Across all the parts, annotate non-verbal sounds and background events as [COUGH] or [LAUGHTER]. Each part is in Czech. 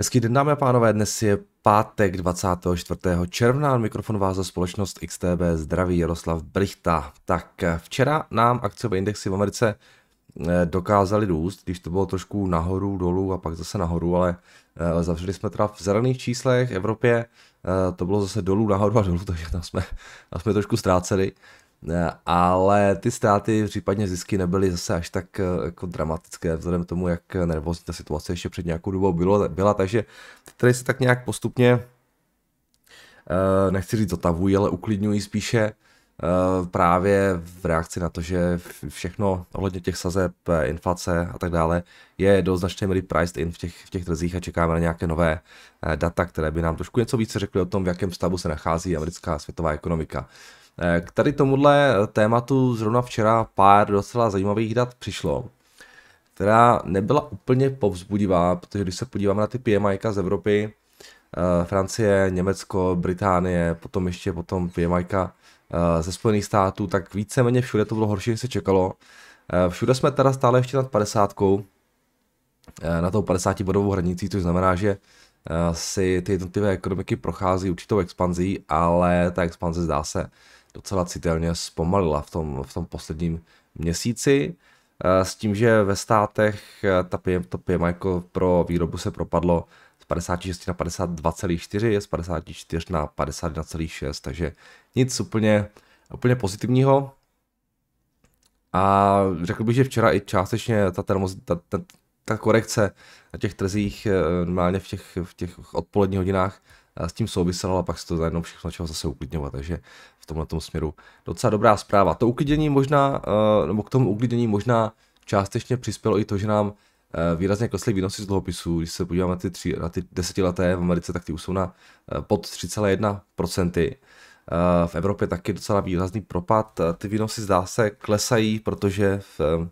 Hezký den dámy a pánové, dnes je pátek 24. června, mikrofon vás za společnost XTB zdraví Jaroslav Brichta. Tak včera nám akciové indexy v Americe eh, dokázali růst, když to bylo trošku nahoru, dolů a pak zase nahoru, ale eh, zavřeli jsme teda v zelených číslech v Evropě, eh, to bylo zase dolů, nahoru a dolů, [LAUGHS] takže tam jsme, tam jsme trošku ztráceli ale ty ztráty, případně zisky nebyly zase až tak eh, jako dramatické, vzhledem k tomu, jak nervózní ta situace ještě před nějakou dobou bylo, byla, takže tady se tak nějak postupně, eh, nechci říct zotavují, ale uklidňují spíše eh, právě v reakci na to, že všechno ohledně těch sazeb, inflace a tak dále je do značné míry priced in v těch, v těch trzích a čekáme na nějaké nové data, které by nám trošku něco více řekly o tom, v jakém stavu se nachází americká světová ekonomika. Eh, k tady tomuhle tématu zrovna včera pár docela zajímavých dat přišlo, která nebyla úplně povzbudivá, protože když se podíváme na ty PMI z Evropy, eh, Francie, Německo, Británie, potom ještě potom PMI eh, ze Spojených států, tak víceméně všude to bylo horší, než se čekalo. Všude jsme teda stále ještě nad 50, na tou 50 bodovou hranicí, což znamená, že si ty jednotlivé ekonomiky prochází určitou expanzí, ale ta expanze zdá se docela citelně zpomalila v tom, v tom posledním měsíci. Eh, s tím, že ve státech eh, ta PM, to PMI pro výrobu se propadlo z 56 na 52,4, je z 54 na 51,6, takže nic úplně, úplně pozitivního. A řekl bych, že včera i částečně ta, termoz, ta, ta, ta korekce na těch trzích eh, normálně v těch, v těch odpoledních hodinách s tím souviselo, ale pak se to najednou všechno začalo zase uklidňovat, takže v tomhle směru docela dobrá zpráva. To uklidnění možná, eh, nebo k tomu uklidnění možná částečně přispělo i to, že nám eh, výrazně klesly výnosy z dluhopisů. Když se podíváme na ty, tři, na ty desetileté v Americe, tak ty už jsou na eh, pod 3,1%. V Evropě taky docela výrazný propad. Ty výnosy zdá se klesají, protože v,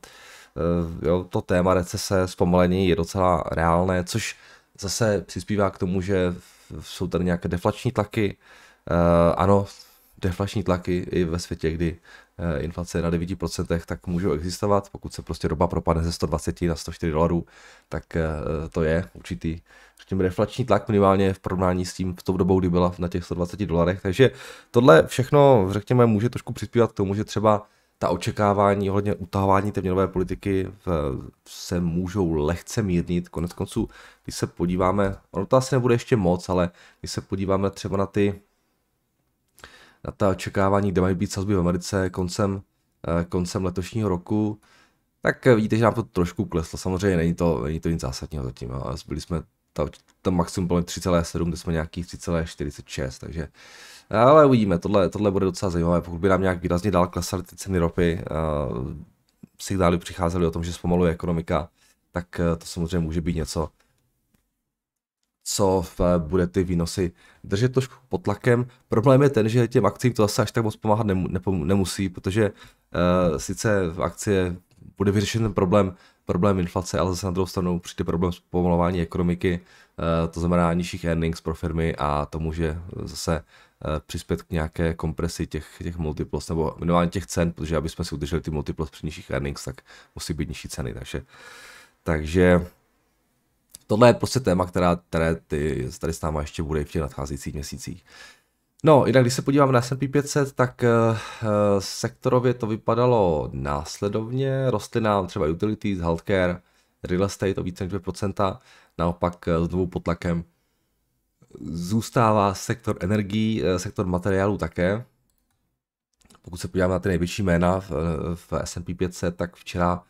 jo, to téma recese, zpomalení je docela reálné, což zase přispívá k tomu, že jsou tady nějaké deflační tlaky. Uh, ano, deflační tlaky i ve světě, kdy uh, inflace je na 9%, tak můžou existovat. Pokud se prostě roba propadne ze 120 na 104 dolarů, tak uh, to je určitý řekněme, deflační tlak minimálně v porovnání s tím v tou dobou, kdy byla na těch 120 dolarech. Takže tohle všechno, řekněme, může trošku přispívat k tomu, že třeba ta očekávání ohledně utahování té měnové politiky v, se můžou lehce mírnit. Konec konců, když se podíváme, ono to asi nebude ještě moc, ale když se podíváme třeba na ty na ta očekávání, kde mají být sazby v Americe koncem, eh, koncem letošního roku, tak vidíte, že nám to trošku kleslo. Samozřejmě není to, není to nic zásadního zatím. Ale byli jsme ta, ta maximum 3,7, kde jsme nějaký 3,46, takže ale uvidíme, tohle, tohle bude docela zajímavé, pokud by nám nějak výrazně dál klesaly ty ceny ropy, uh, signály přicházely o tom, že zpomaluje ekonomika, tak uh, to samozřejmě může být něco, co uh, bude ty výnosy držet trošku pod tlakem. Problém je ten, že těm akcím to zase až tak moc pomáhat nemu, nemusí, protože uh, sice akcie bude vyřešen ten problém, problém inflace, ale zase na druhou stranu přijde problém zpomalování ekonomiky, uh, to znamená nižších earnings pro firmy a to může zase Eh, přispět k nějaké kompresi těch, těch multiples, nebo minimálně těch cen, protože aby jsme si udrželi ty multiples při nižších earnings, tak musí být nižší ceny. Takže, takže tohle je prostě téma, která, které ty, tady s náma ještě bude i v těch nadcházejících měsících. No, jinak když se podívám na S&P 500, tak uh, sektorově to vypadalo následovně. Rostly nám třeba utilities, healthcare, real estate o více než 2%, naopak uh, znovu pod tlakem Zůstává sektor energií, eh, sektor materiálů také. Pokud se podíváme na ty největší jména v, v S&P 500, tak včera uh,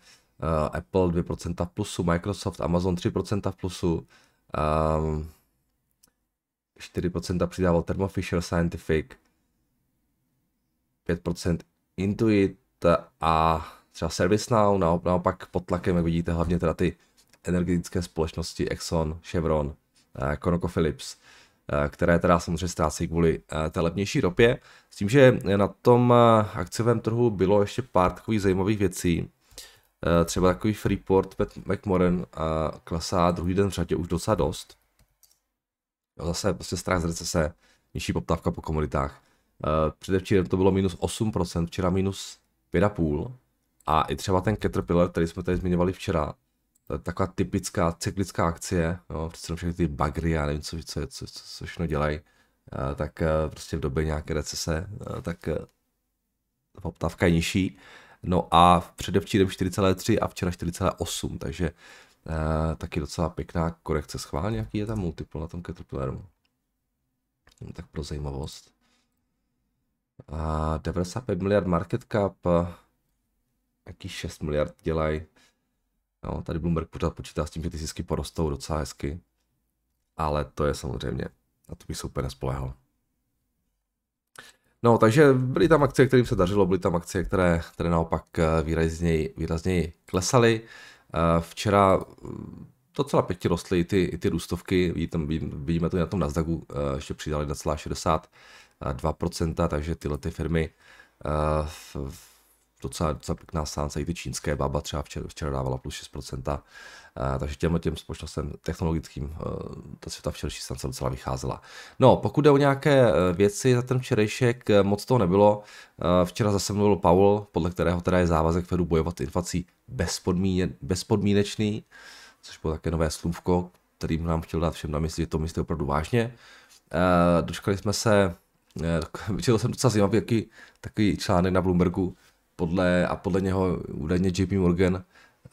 Apple 2% v plusu, Microsoft, Amazon 3% v plusu, um, 4% přidával Thermo Fisher Scientific, 5% Intuit a třeba ServiceNow, naopak pod tlakem, jak vidíte, hlavně teda ty energetické společnosti Exxon, Chevron, uh, ConocoPhillips. Eh, které teda samozřejmě ztrácí kvůli eh, té levnější ropě. S tím, že na tom eh, akciovém trhu bylo ještě pár takových zajímavých věcí. Třeba takový Freeport, Pat McMoran klesá druhý den v řadě už docela dost. Zase prostě strach z recese, nižší poptávka po komoditách. Předevčírem to bylo minus 8%, včera minus 5,5%. A i třeba ten Caterpillar, který jsme tady zmiňovali včera, taková typická cyklická akcie, no, přece všechny ty bagry, já nevím, co, co, co, co všechno dělají, tak prostě v době nějaké recese, tak poptávka je nižší. No a předevčírem 4,3 a včera 4,8, takže uh, taky docela pěkná korekce. Schválně, jaký je tam multiple na tom Caterpillaru? Tak pro zajímavost. A 95 miliard market cap, jaký 6 miliard dělají. No, tady Bloomberg pořád počítá s tím, že ty zisky porostou docela hezky. Ale to je samozřejmě, na to bych se úplně nespolehal. No, takže byly tam akcie, kterým se dařilo, byly tam akcie, které, které naopak eh, výrazněji, výrazněji klesaly. Eh, včera mm, docela pěti rostly i ty, i ty růstovky, vidíme, vidíme to i na tom Nasdaqu, eh, ještě přidali 1,62%, takže tyhle ty firmy docela, docela pěkná stánce, i ty čínské, Baba třeba včera, včera dávala plus 6%, a, takže těmhle těm společnostem technologickým a, ta světa včerejší stance docela vycházela. No, pokud jde o nějaké e, věci za ten včerejšek, e, moc toho nebylo. Včera zase mluvil Powell, podle kterého teda je závazek Fedu bojovat inflací bezpodmíně, bezpodmínečný, což bylo také nové slůvko, kterým nám chtěl dát všem na mysli, že to myslí opravdu vážně. Dočkali jsme se, [LAUGHS] vyčetl jsem docela zajímavý jaký, takový článek na Bloombergu, podle, a podle něho údajně JP Morgan,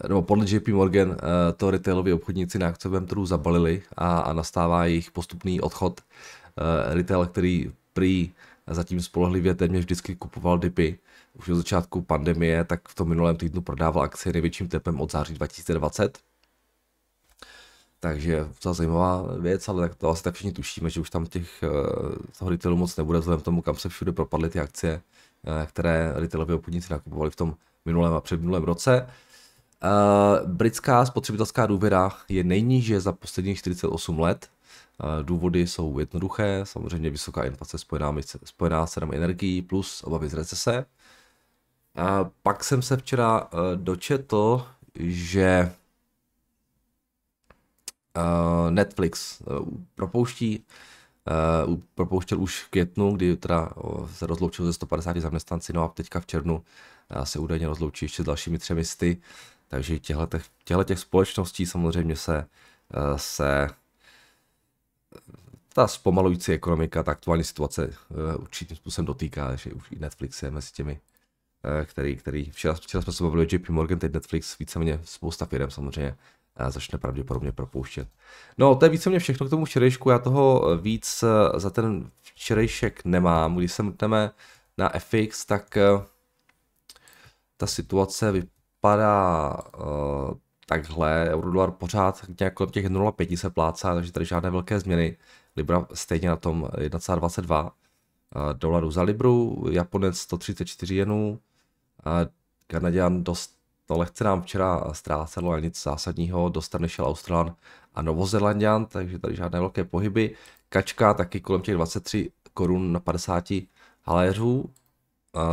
nebo podle JP Morgan uh, to retailoví obchodníci na akciovém trhu zabalili a, a nastává jejich postupný odchod. Uh, retail, který prý zatím spolehlivě téměř vždycky kupoval dipy, už od začátku pandemie, tak v tom minulém týdnu prodával akcie největším tempem od září 2020. Takže to zajímavá věc, ale tak to asi tak všichni tušíme, že už tam těch, uh, toho retailu moc nebude vzhledem k tomu, kam se všude propadly ty akcie. Eh, které retailoví obchodníci nakupovali v tom minulém a předminulém roce. Uh, britská spotřebitelská důvěra je nejníže za posledních 48 let. Uh, důvody jsou jednoduché, samozřejmě vysoká inflace spojená, spojená s cenami energií plus obavy z recese. Uh, pak jsem se včera dočetl, že Netflix propouští uh, propouštěl už v květnu, kdy teda se rozloučil ze 150 zaměstnanci, no a teďka v červnu uh, se údajně rozloučí ještě s dalšími třemi sty, takže těchto těch, společností samozřejmě se, uh, se ta zpomalující ekonomika, ta aktuální situace určitým způsobem dotýká, že už i Netflix je mezi těmi, který, který včera, včera jsme se bavili JP Morgan, teď Netflix, víceméně spousta firm samozřejmě začne pravděpodobně propouštět. No, to je víceméně všechno k tomu včerejšku, já toho víc eh, za ten včerejšek nemám. Když se mrtneme na FX, tak eh, ta situace vypadá uh, takhle, eurodolar pořád nějak kolem těch 0,5 se plácá, takže tady žádné velké změny. Libra stejně na tom 1,22 uh, dolarů za Libru, Japonec 134 jenů, Kanadian dost to lehce nám včera ztrácelo, ale nic zásadního, dostane šel Australan a Novozelandian, takže tady žádné velké pohyby. Kačka taky kolem těch 23 korun na 50 haléřů.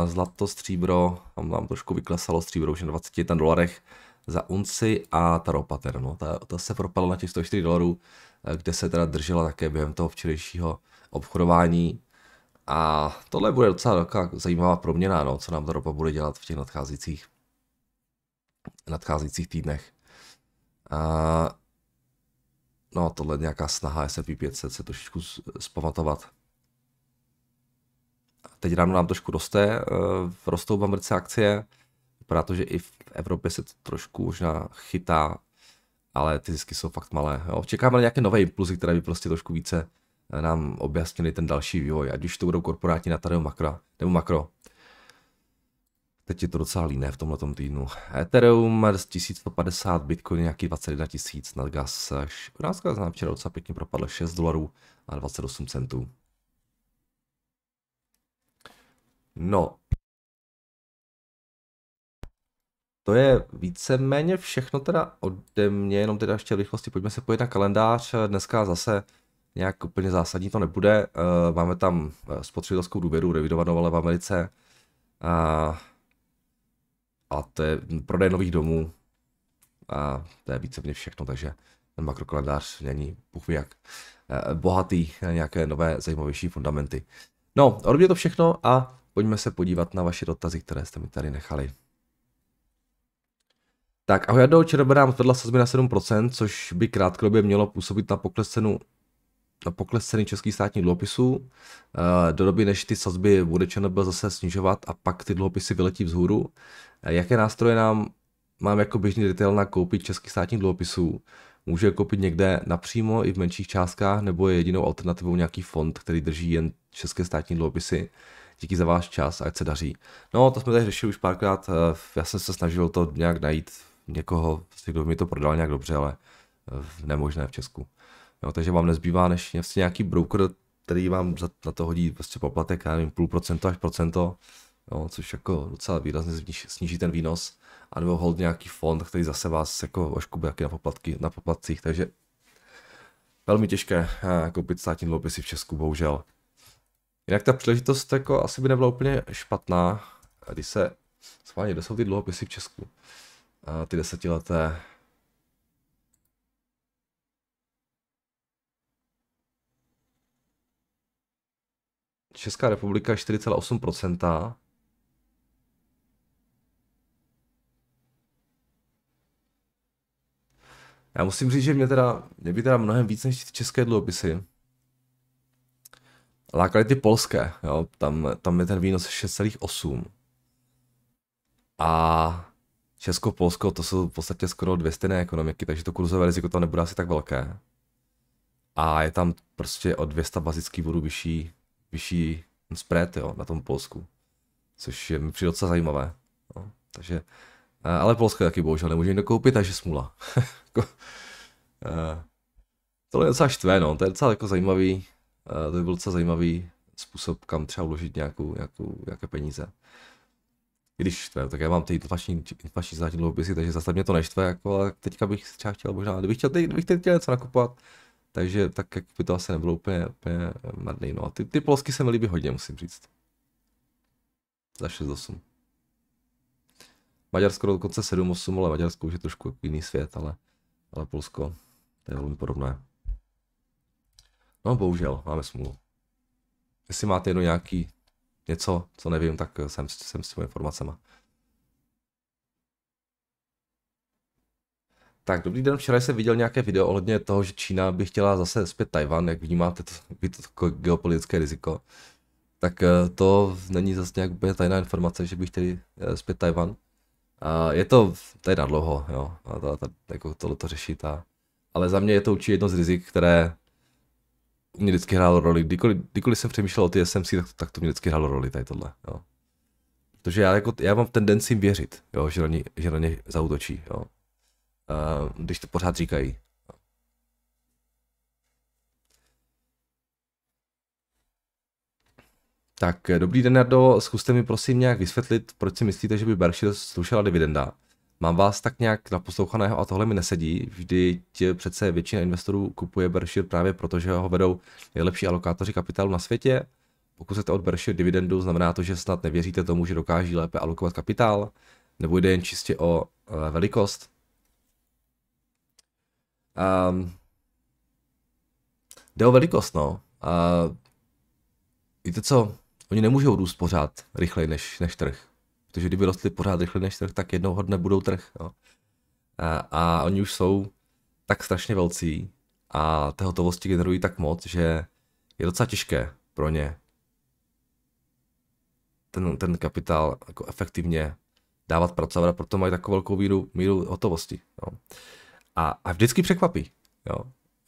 Zlato, stříbro, tam nám trošku vyklesalo stříbro už na 21 dolarech za unci a ta ropa teda, no, ta, ta se propadla na těch 104 dolarů, kde se teda držela také během toho včerejšího obchodování. A tohle bude docela zajímavá proměna, no, co nám ta ropa bude dělat v těch nadcházejících nadcházejících týdnech. A no tohle je nějaká snaha S&P 500 se trošičku zpamatovat. Teď ráno nám trošku roste, uh, rostou v Americe akcie, vypadá to, že i v Evropě se to trošku možná chytá, ale ty zisky jsou fakt malé. Jo. Čekáme na nějaké nové impulzy, které by prostě trošku více eh, nám objasnily ten další vývoj, ať už to budou korporátní na nebo makro, nebo makro. Teď je to docela líné v tomhle týdnu. Ethereum 1150, Bitcoin nějaký 21 tisíc, nad gas. Gas nám včera docela pěkně propadl 6 dolarů a 28 centů. No. To je víceméně všechno teda ode mě, jenom teda ještě v rychlosti, pojďme se pojít na kalendář. Dneska zase nějak úplně zásadní to nebude. Eh, máme tam eh, spotřebitelskou důvěru revidovanou ale v Americe. A to je prodej nových domů. A to je víceméně všechno, takže ten makrokalendář není buch jak eh, bohatý na nějaké nové zajímavější fundamenty. No, ode mě to všechno a pojďme se podívat na vaše dotazy, které jste mi tady nechali. Tak ahoj Jado, ČNB nám sazby na 7%, což by krátkodobě mělo působit na pokles cenu na pokles ceny českých státních dluhopisů eh, do doby, než ty sazby bude ČNB zase snižovat a pak ty dluhopisy vyletí vzhůru. Eh, jaké nástroje nám mám jako běžný retail na koupit českých státních dluhopisů? Může je koupit někde napřímo i v menších částkách, nebo je jedinou alternativou nějaký fond, který drží jen české státní dluhopisy? Díky za váš čas, ať se daří. No, to jsme tady řešili už párkrát, eh, já jsem se snažil to nějak najít někoho, kdo mi to prodal nějak dobře, ale nemožné v Česku. Jo, takže vám nezbývá než vlastně nějaký broker, který vám za, na to hodí prostě poplatek, já nevím, půl procento až procento, jo, což jako docela výrazně sníží, sníží ten výnos, a hold nějaký fond, který zase vás jako oškube jaký na, poplatky, na poplatcích, takže velmi těžké eh, koupit státní dluhopisy v Česku, bohužel. Jinak ta příležitost jako asi by nebyla úplně špatná, když se schválně, kde jsou ty dluhopisy v Česku, a ty desetileté, Česká republika 4,8%. Já musím říct, že mě teda, mě by teda mnohem víc než ty české dluhopisy. Lákaly ty polské, jo, tam, tam je ten výnos 6,8. A Česko, Polsko, to jsou v podstatě skoro dvě stejné ekonomiky, takže to kurzové riziko to nebude asi tak velké. A je tam prostě o 200 bazický bodů vyšší vyšší spread jo, na tom Polsku. Což je mi přijde docela zajímavé. No, takže, eh, ale Polsko taky bohužel nemůže někdo koupit, takže smula. [LAUGHS] Jako, eh, tohle je docela štve, no. to je docela jako zajímavý, eh, to by byl docela zajímavý způsob, kam třeba uložit nějakou, nějakou, nějaké peníze. Když štve, tak já mám ty inflační, státní dluhopisy, takže zase mě to neštve, jako, ale teďka bych třeba chtěl možná, kdybych chtěl, kdybych chtěl něco nakupovat, takže tak jak by to asi nebylo úplně, úplně marný. No a ty, ty polsky se mi líbí hodně, musím říct. Za 6-8. Maďarsko dokonce 7-8, ale Maďarsko už je trošku jiný svět, ale, ale Polsko, to je velmi podobné. No bohužel, máme smůlu. Jestli máte jenom nějaký něco, co nevím, tak jsem, jsem s těmi informacemi. Tak, dobrý den, včera jsem viděl nějaké video ohledně toho, že Čína by chtěla zase zpět Tajvan, jak vnímáte to, by to geopolitické riziko. Tak eh, to není zase nějak úplně tajná informace, že by chtěli eh, zpět Tajvan. A je to tady na dlouho, jo, a to, to, jako tohle to řešit. A, ale za mě je to určitě jedno z rizik, které mě vždycky hrálo roli. Kdykoliv, kdykoliv jsem přemýšlel o ty SMC, tak, tak to mě vždycky hrálo roli, tady tohle, jo. Protože já, jako, já mám tendenci věřit, jo, že na ně, že na ně zautočí, jo. Uh, když to pořád říkají. Tak dobrý den, Nardo, zkuste mi prosím nějak vysvětlit, proč si myslíte, že by Berkshire slušela dividenda. Mám vás tak nějak naposlouchaného a tohle mi nesedí. Vždy přece většina investorů kupuje Berkshire právě proto, že ho vedou nejlepší alokátoři kapitálu na světě. Pokud chcete od Berkshire dividendu, znamená to, že snad nevěříte tomu, že dokáží lépe alokovat kapitál, nebo jde jen čistě o velikost. Um, jde o velikost, no. A víte co, oni nemůžou růst pořád rychleji než, než trh. Protože kdyby rostli pořád rychleji než trh, tak jednoho dne budou trh. Jo. A, a oni už jsou tak strašně velcí a té hotovosti generují tak moc, že je docela těžké pro ně ten, ten kapitál jako efektivně dávat pracovat a proto mají takovou velkou míru, míru hotovosti. Jo a, a vždycky překvapí. Jo.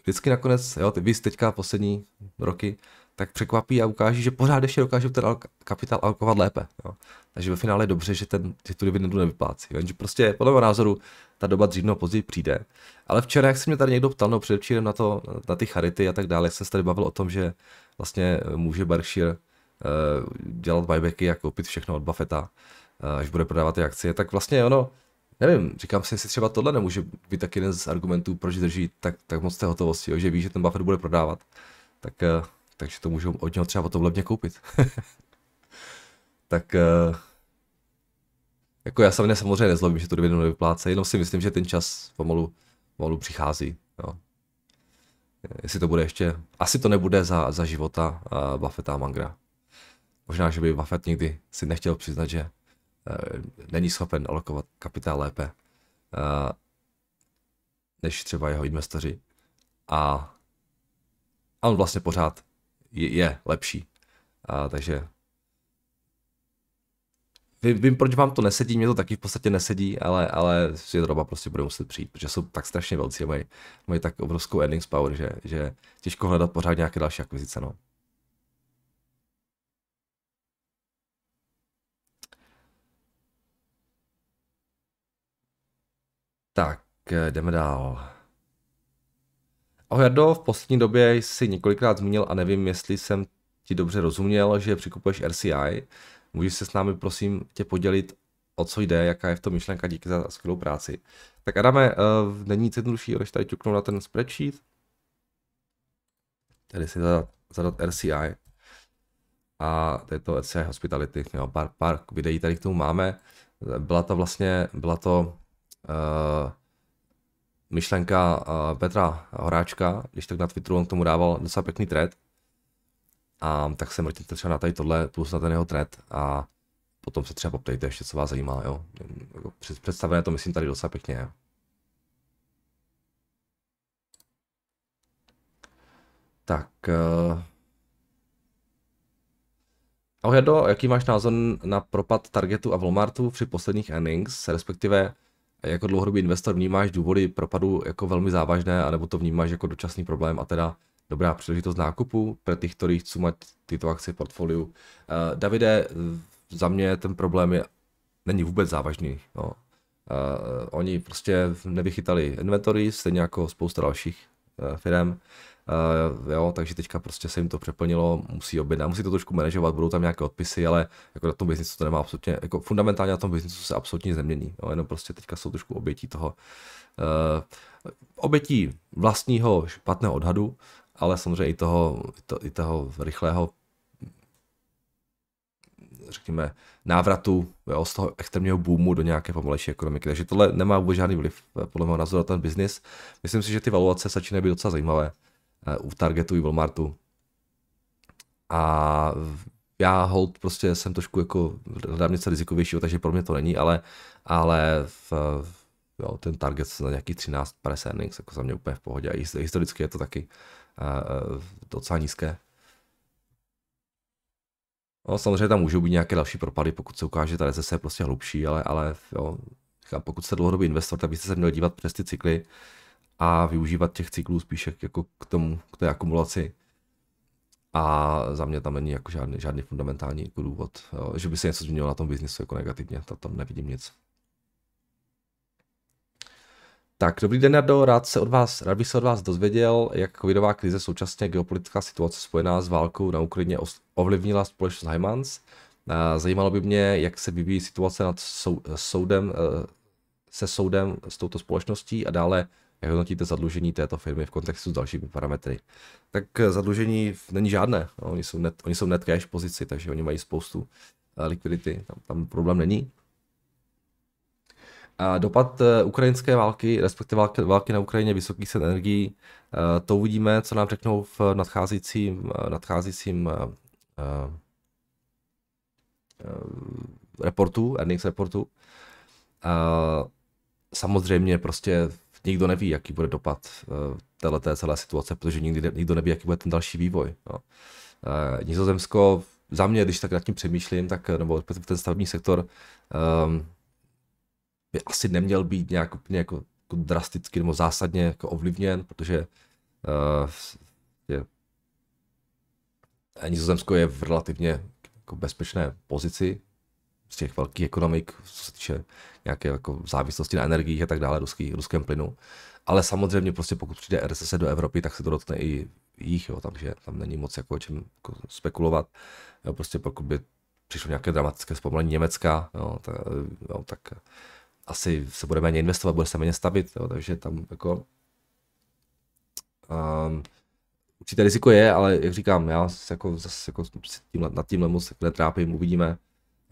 Vždycky nakonec, jo, ty vy teďka poslední roky, tak překvapí a ukáží, že pořád ještě dokážou ten al- kapitál alokovat lépe. Jo. Takže ve finále je dobře, že, ten, že tu dividendu nevyplácí. Jenže prostě podle mého názoru ta doba dřív nebo později přijde. Ale včera, jak se mě tady někdo ptal, no předevčírem na, to, na ty charity a tak dále, jsem se tady bavil o tom, že vlastně může Berkshire uh, dělat buybacky a koupit všechno od Buffetta, uh, až bude prodávat ty akcie, tak vlastně ono, nevím, říkám si, jestli třeba tohle nemůže být tak jeden z argumentů, proč drží tak, tak moc té hotovosti, jo, že ví, že ten Buffett bude prodávat, tak, eh, takže to můžou od něho třeba potom levně koupit. [LAUGHS] tak eh, jako já se samozřejmě nezlobím, že to dividendu nevypláce, jenom si myslím, že ten čas pomalu, pomalu přichází. Jo. Jestli to bude ještě, asi to nebude za, za života Buffetta a Mangra. Možná, že by Buffett někdy si nechtěl přiznat, že Eh, není schopen alokovat kapitál lépe než třeba jeho investoři. A, a on vlastně pořád je, je lepší. A, takže vím, proč vám to nesedí, mě to taky v podstatě nesedí, ale, ale je doba prostě bude muset přijít, protože jsou tak strašně velcí a mají, mají tak obrovskou earnings power, že, že těžko hledat pořád nějaké další akvizice. No. Tak, jdeme dál. Ahoj Jardo, v poslední době jsi několikrát zmínil a nevím, jestli jsem ti dobře rozuměl, že přikupuješ RCI. Můžeš se s námi prosím tě podělit, o co jde, jaká je v tom myšlenka, díky za skvělou práci. Tak Adame, uh, není nic jednodušší, když tady ťuknu na ten spreadsheet. Tady si zadat, zadat RCI. A je to RCI Hospitality, jo, pár, pár videí tady k tomu máme. Byla to vlastně, byla to uh, myšlenka uh, Petra Horáčka, když tak na Twitteru on k tomu dával docela pěkný thread. A tak se mrtěte třeba na tady tohle, plus na ten jeho thread a potom se třeba poptejte ještě, co vás zajímá, jo. Jako představené to myslím tady docela pěkně, jo. Tak. Uh... Ahoj Jardo, jaký máš názor na propad Targetu a Walmartu při posledních earnings, respektive jako dlouhodobý investor vnímáš důvody propadu jako velmi závažné, anebo to vnímáš jako dočasný problém a teda dobrá příležitost nákupu pro těch, kteří chcou mít tyto akcie v portfoliu. Uh, Davide, za mě ten problém je, není vůbec závažný. No. Uh, oni prostě nevychytali inventory, stejně jako spousta dalších uh, firm. Uh, jo, takže teďka prostě se jim to přeplnilo, musí objednat, musí to trošku manažovat, budou tam nějaké odpisy, ale jako na tom biznisu to nemá absolutně, jako fundamentálně na tom biznisu se absolutně nemění, jo, jenom prostě teďka jsou trošku obětí toho, uh, obětí vlastního špatného odhadu, ale samozřejmě i toho, to, i toho rychlého řekněme, návratu jo, z toho extrémního boomu do nějaké pomalejší ekonomiky. Takže tohle nemá vůbec žádný vliv, podle mého názoru, na ten biznis. Myslím si, že ty valuace začínají být docela zajímavé u Targetu i Walmartu. A já hold prostě jsem trošku jako hledám něco rizikovějšího, takže pro mě to není, ale, ale v, jo, ten target na nějaký 13 50 earnings, jako za mě úplně v pohodě. A historicky je to taky uh, docela nízké. No, samozřejmě tam můžou být nějaké další propady, pokud se ukáže, že ta recese je prostě hlubší, ale, ale jo, pokud jste dlouhodobý investor, tak byste se měli dívat přes ty cykly a využívat těch cyklů spíše jako k tomu, k té akumulaci. A za mě tam není jako žádný, žádný fundamentální jako důvod, jo, že by se něco změnilo na tom biznisu jako negativně, to tam nevidím nic. Tak, dobrý den, Nardo, rád, se od vás, rád bych se od vás dozvěděl, jak covidová krize, současně geopolitická situace spojená s válkou na Ukrajině ovlivnila společnost Heimans. Zajímalo by mě, jak se vyvíjí situace nad soudem, e, se soudem s touto společností a dále, jak hodnotíte zadlužení této firmy v kontextu s dalšími parametry. Tak zadlužení není žádné, no, oni, jsou net, oni jsou net cash pozici, takže oni mají spoustu e, likvidity, tam, tam problém není. A dopad eh, ukrajinské války, respektive války, války na Ukrajině, vysokých cen energií, eh, to uvidíme, co nám řeknou v nadcházejícím, eh, nadcházejícím reportu, earnings reportu. Samozřejmě prostě nikdo neví, jaký bude dopad této celé situace, protože nikdy, nikdo neví, jaký bude ten další vývoj. No. Nizozemsko, za mě, když tak nad tím přemýšlím, tak, nebo ten stavební sektor, um, by asi neměl být nějak úplně jako, jako drasticky nebo zásadně jako ovlivněn, protože uh, je, Nizozemsko je v relativně jako bezpečné pozici z těch velkých ekonomik, co se týče nějaké jako závislosti na energiích a tak dále, ruský, ruském plynu. Ale samozřejmě prostě pokud přijde RSS do Evropy, tak se to dotkne i jich, jo, takže tam není moc jako o čem jako spekulovat. Jo, prostě pokud by přišlo nějaké dramatické zpomalení Německa, jo, tak, jo, tak asi se bude méně investovat, bude se méně stavit, jo, takže tam jako um, určité riziko je, ale jak říkám, já se jako, zase jako nad tímhle moc jako netrápím, uvidíme,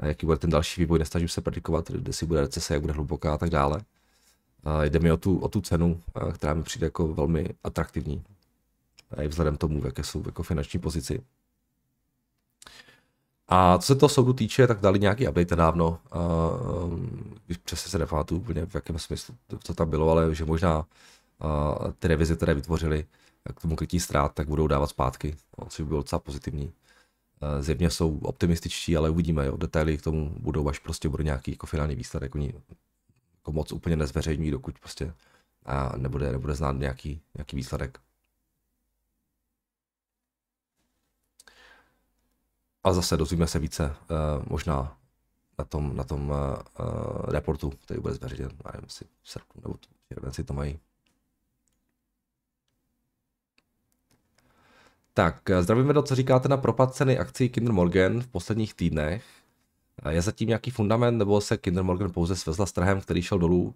jaký bude ten další vývoj, nestažím se predikovat, kde si bude recese, jak bude hluboká a tak dále. A jde mi o tu, o tu cenu, která mi přijde jako velmi atraktivní. I vzhledem tomu, v jaké jsou jako finanční pozici. A co se toho soudu týče, tak dali nějaký update nedávno, uh, přesně se nepamatuju úplně v jakém smyslu, co tam bylo, ale že možná ty revize, které vytvořili k tomu krytí ztrát, tak budou dávat zpátky, no, což by bylo docela pozitivní. Uh, zjevně jsou optimističtí, ale uvidíme, jo, detaily k tomu budou, až prostě bude nějaký jako finální výsledek, oni jako moc úplně nezveřejňují, dokud prostě a nebude, nebude znát nějaký, nějaký výsledek. A zase dozvíme se více uh, možná na tom, na tom uh, reportu, který bude zveřejněn, nevím, si v srpnu nebo červenci to mají. Tak, zdravíme do, co říkáte na propad ceny akcí Kinder Morgan v posledních týdnech. Je zatím nějaký fundament, nebo se Kinder Morgan pouze svezla s trhem, který šel dolů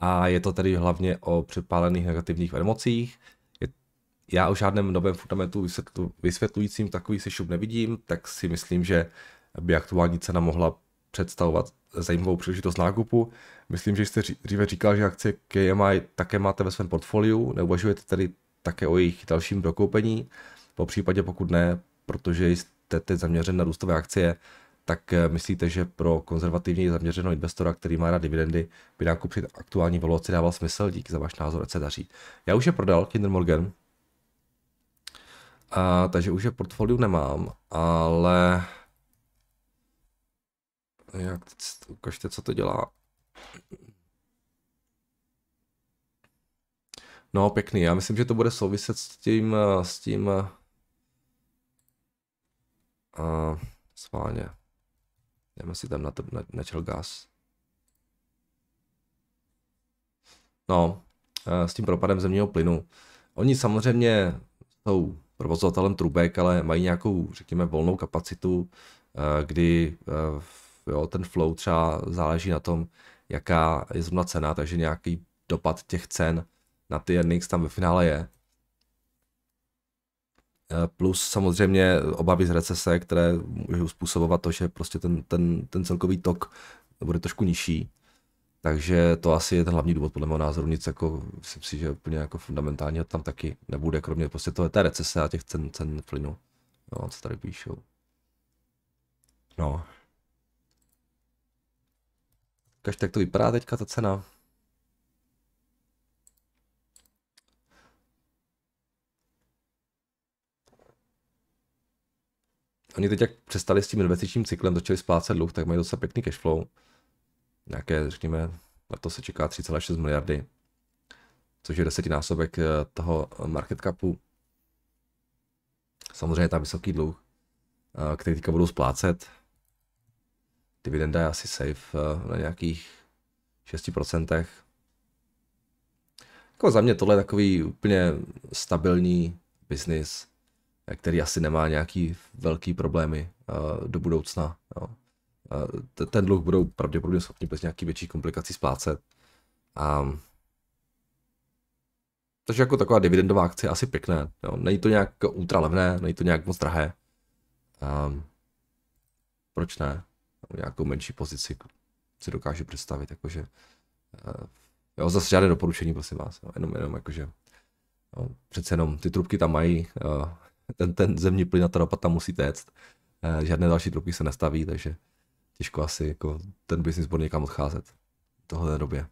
a je to tedy hlavně o přepálených negativních emocích. Je, já o žádném novém fundamentu vysvětlu, vysvětlujícím takový si šup nevidím, tak si myslím, že by aktuální cena mohla představovat zajímavou příležitost nákupu. Myslím, že jste dříve říkal, že akcie KMI také máte ve svém portfoliu, neuvažujete tedy také o jejich dalším dokoupení. Po případě pokud ne, protože jste teď zaměřen na růstové akcie, tak eh, myslíte, že pro konzervativně zaměřeného investora, který má rád dividendy, by nákup při aktuální valuaci dával smysl? Díky za váš názor, ať se daří. Já už je prodal, Kinder Morgan, a, takže už je portfoliu nemám, ale jak teď ukažte, co to dělá. No, pěkný. Já myslím, že to bude souviset s tím, eh, s tím, uh, uh, sválně. Nevím, jestli tam na to natural gas. No, eh, s tím propadem zemního plynu. Oni samozřejmě jsou provozovatelem trubek, ale mají nějakou, řekněme, volnou kapacitu, eh, kdy eh, jo, ten flow třeba záleží na tom, jaká je zrovna cena, takže nějaký dopad těch cen na ty earnings tam ve finále je. Eh, plus samozřejmě obavy z recese, které můžou způsobovat to, že prostě ten, ten, ten celkový tok bude trošku nižší. Takže to asi je ten hlavní důvod, podle mého názoru. Nic jako, myslím si, že úplně jako fundamentálně tam taky nebude, kromě prostě toho té recese a těch cen, cen plynu. No, co tady píšou. No. Každý tak to vypadá teďka ta cena. Oni teď jak přestali s tím investičním cyklem, začali splácet dluh, tak mají docela pěkný cash flow. Nějaké, řekněme, na to se čeká 3,6 miliardy, což je desetinásobek eh, toho market capu. Samozřejmě tam vysoký dluh, eh, který teďka budou splácet. Dividenda je asi safe eh, na nějakých 6%. Jako za mě tohle je takový úplně stabilní business který asi nemá nějaký velký problémy uh, do budoucna. Jo. Uh, ten dluh budou pravděpodobně schopni bez nějaký větší komplikací splácet. Um, takže jako taková dividendová akce je asi pěkné. Jo. Není to nějak ultra levné, není to nějak moc drahé. Um, proč ne? Nějakou menší pozici si dokážu představit, jakože uh, jo, zase žádné doporučení, prosím vás, jo. jenom, jenom jakože jo, přece jenom ty trubky tam mají, ten, ten zemní plyn a ta ropa tam musí téct. Eh, žádné další trubky se nestaví, takže těžko asi jako ten biznis bude někam odcházet v tohle době.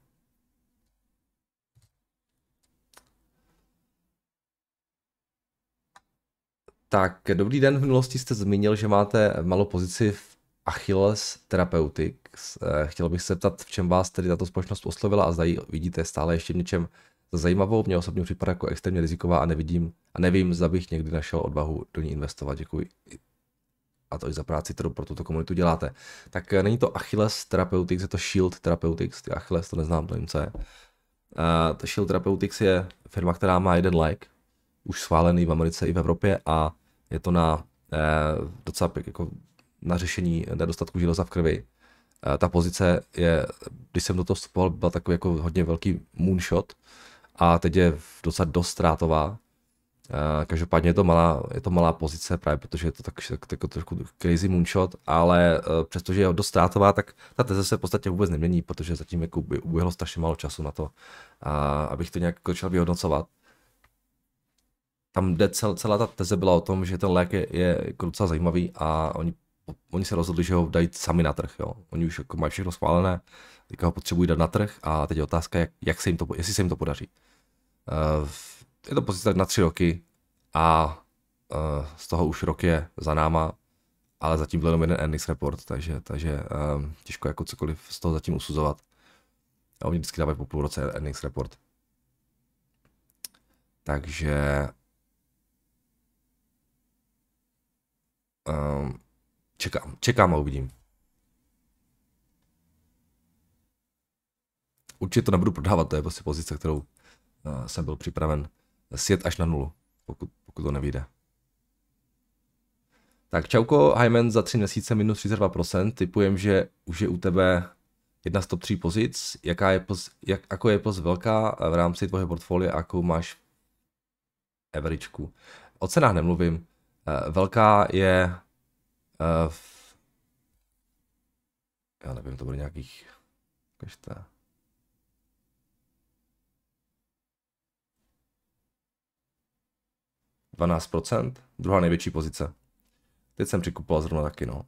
Tak, dobrý den. V minulosti jste zmínil, že máte malou pozici v Achilles Therapeutics. Eh, chtěl bych se zeptat, v čem vás tedy tato společnost oslovila a zda vidíte stále ještě v něčem zajímavou. Mě osobně připadá jako extrémně riziková a nevidím a nevím, zda bych někdy našel odvahu do ní investovat. Děkuji. A to i za práci, kterou pro tuto komunitu děláte. Tak eh, není to Achilles Therapeutics, je to Shield Therapeutics. Ty Achilles to neznám, to nevím, co je. Uh, to Shield Therapeutics je firma, která má jeden lék, už schválený v Americe i v Evropě a je to na uh, docela jako na řešení nedostatku železa v krvi. Uh, ta pozice je, když jsem do toho vstupoval, byl takový jako hodně velký moonshot, a teď je docela dost ztrátová. Každopádně je to malá, je to malá pozice právě, protože je to tak, tak, tak trošku crazy moonshot, ale e, přestože je dost ztrátová, tak ta teze se v podstatě vůbec nemění, protože zatím jako by uběhlo strašně málo času na to, a, abych to nějak začal vyhodnocovat. Tam jde cel, celá ta teze byla o tom, že ten lék je, je jako docela zajímavý a oni oni se rozhodli, že ho dají sami na trh, jo. Oni už jako mají všechno schválené, teďka ho potřebují dát na trh a teď je otázka, jak, jak se jim to, jestli se jim to podaří. Uh, je to pozice na tři roky a uh, z toho už rok je za náma, ale zatím byl jenom jeden earnings report, takže, takže um, těžko jako cokoliv z toho zatím usuzovat. A oni vždycky dávají po půl roce earnings report. Takže um, čekám, čekám a uvidím. Určitě to nebudu prodávat, to je prostě pozice, kterou uh, jsem byl připraven sjet až na nulu, pokud, pokud to nevíde. Tak čauko, Hyman za 3 měsíce minus 32%, typujem, že už je u tebe jedna z top 3 pozic, jaká je poz, jak, jako je poz velká v rámci tvého portfolia, jakou máš averageu. O cenách nemluvím. Eh, velká je v, já nevím, to bude nějakých, kažte, Dvanáct procent, druhá největší pozice. Teď jsem přikupoval zrovna taky, no.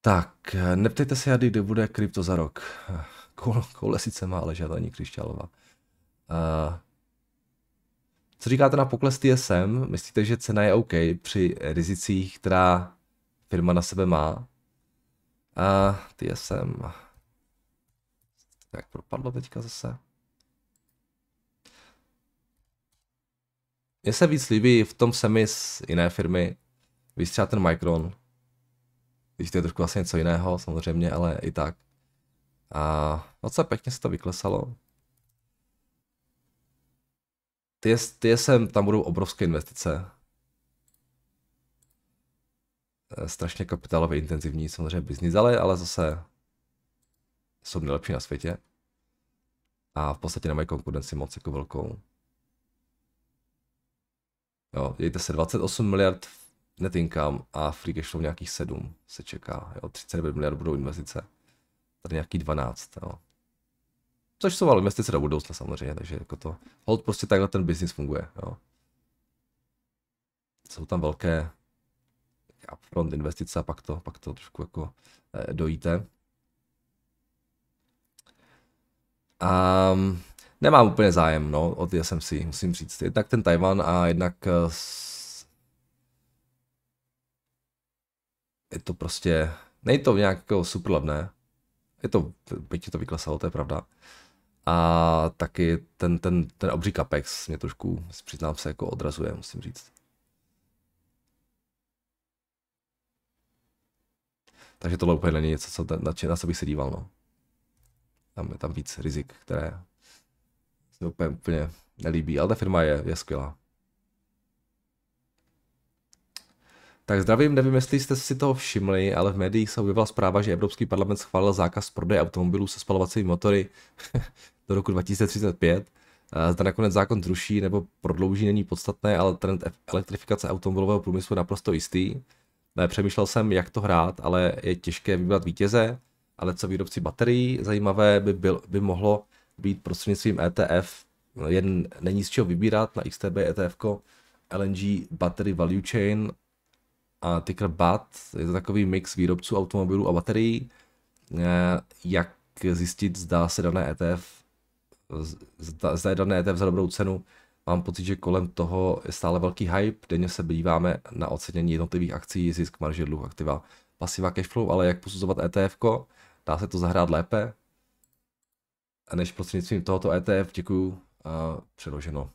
Tak, neptejte se, kdy bude krypto za rok. Koule, koule sice má, ale žádná křišťálová. Uh, co říkáte na pokles TSM? Myslíte, že cena je OK při rizicích, která firma na sebe má? Uh, TSM. Tak propadlo teďka zase. Mně se víc líbí v tom semi z jiné firmy, víc třeba ten Micron, když to je trošku vlastně něco jiného samozřejmě, ale i tak. A co pěkně se to vyklesalo. Ty, ty sem, tam budou obrovské investice. Eh, strašně kapitálově intenzivní samozřejmě biznis, ale, ale zase jsou nejlepší na světě. A v podstatě nemají konkurenci moc jako velkou. Jo, dejte se 28 miliard net income a free cash flow nějakých 7 se čeká. Jo, 39 miliard budou investice. Tady nějaký 12. Jo. Což jsou ale investice do budoucna samozřejmě, takže jako to, hold prostě takhle ten business funguje. Jo. Jsou tam velké upfront investice a pak to, pak to trošku jako eh, dojíte. Um, nemám úplně zájem no, od TSMC, musím říct. Jednak ten Taiwan a jednak uh, je to prostě, není to nějak jako super levné. Je to, byť to vyklesalo, to je pravda. A taky ten, ten, ten obří capex mě trošku, přiznám se, jako odrazuje, musím říct. Takže tohle úplně není něco, co, na, na co bych se díval. No. Tam je tam víc rizik, které se úplně, úplně nelíbí, ale ta firma je, je skvělá. Tak zdravím, nevím, jestli jste si toho všimli, ale v médiích se objevila zpráva, že Evropský parlament schválil zákaz prodeje automobilů se spalovacími motory [LAUGHS] do roku 2035. Zda nakonec zákon zruší nebo prodlouží není podstatné, ale trend elektrifikace automobilového průmyslu je naprosto jistý. Přemýšlel jsem, jak to hrát, ale je těžké vybrat vítěze, ale co výrobci baterií, zajímavé by, byl, by mohlo být prostřednictvím ETF, jen není z čeho vybírat na XTB ETF, LNG Battery Value Chain a ticker BAT, je to takový mix výrobců automobilů a baterií, jak zjistit, zda se dané ETF zda, zda je dané ETF za dobrou cenu. Mám pocit, že kolem toho je stále velký hype, denně se díváme na ocenění jednotlivých akcí, zisk, marže, dluh, aktiva, pasiva, cashflow, ale jak posuzovat ETF, dá se to zahrát lépe, než prostřednictvím tohoto ETF, děkuju, uh, přeloženo.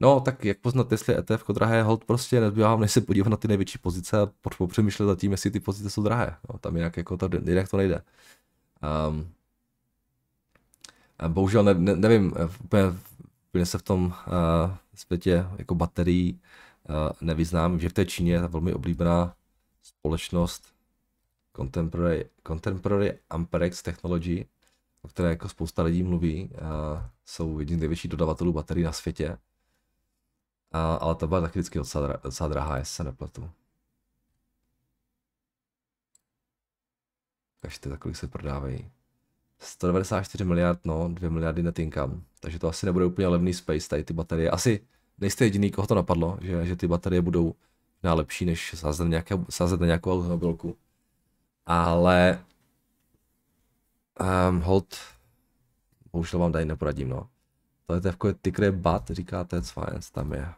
No, tak jak poznat, jestli ETF drahé, hold prostě nezbývá vám, než se podívat na ty největší pozice a popřemýšlet za tím, jestli ty pozice jsou drahé. No, tam jinak jako to, jinak to nejde. Um, bohužel ne, ne, nevím, úplně, úplně se v tom uh, světě jako baterií uh, nevyznám, že v té Číně je ta velmi oblíbená společnost Contemporary, Contemporary Amperex Technology, o které jako spousta lidí mluví, jsou jedním z největších dodavatelů baterií na světě. Uh, ale to byla taky vždycky docela, docela drahá, jestli se nepletu. Kažte, za kolik se prodávají. 194 miliard, no, 2 miliardy net income. Takže to asi nebude úplně levný space, tady ty baterie. Asi nejste jediný, koho to napadlo, že, že ty baterie budou na lepší, než sázet, nějaké, sázet na nějakou automobilku. Ale um, hold, bohužel vám tady neporadím, no. To je takové tykré bat, říkáte, co tam je.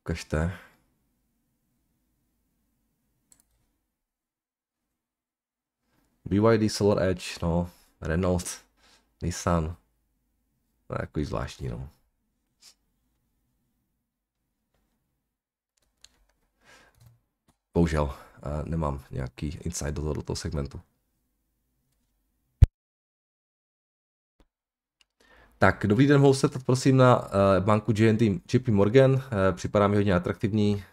Ukažte. BYD Solar Edge, no, Renault, Nissan. No, jako zvláštní, no. Bohužel, nemám nějaký insight do toho, do toho segmentu. Tak, dobrý den, mohu se prosím na uh, banku GNT JP Morgan, uh, připadá mi hodně atraktivní.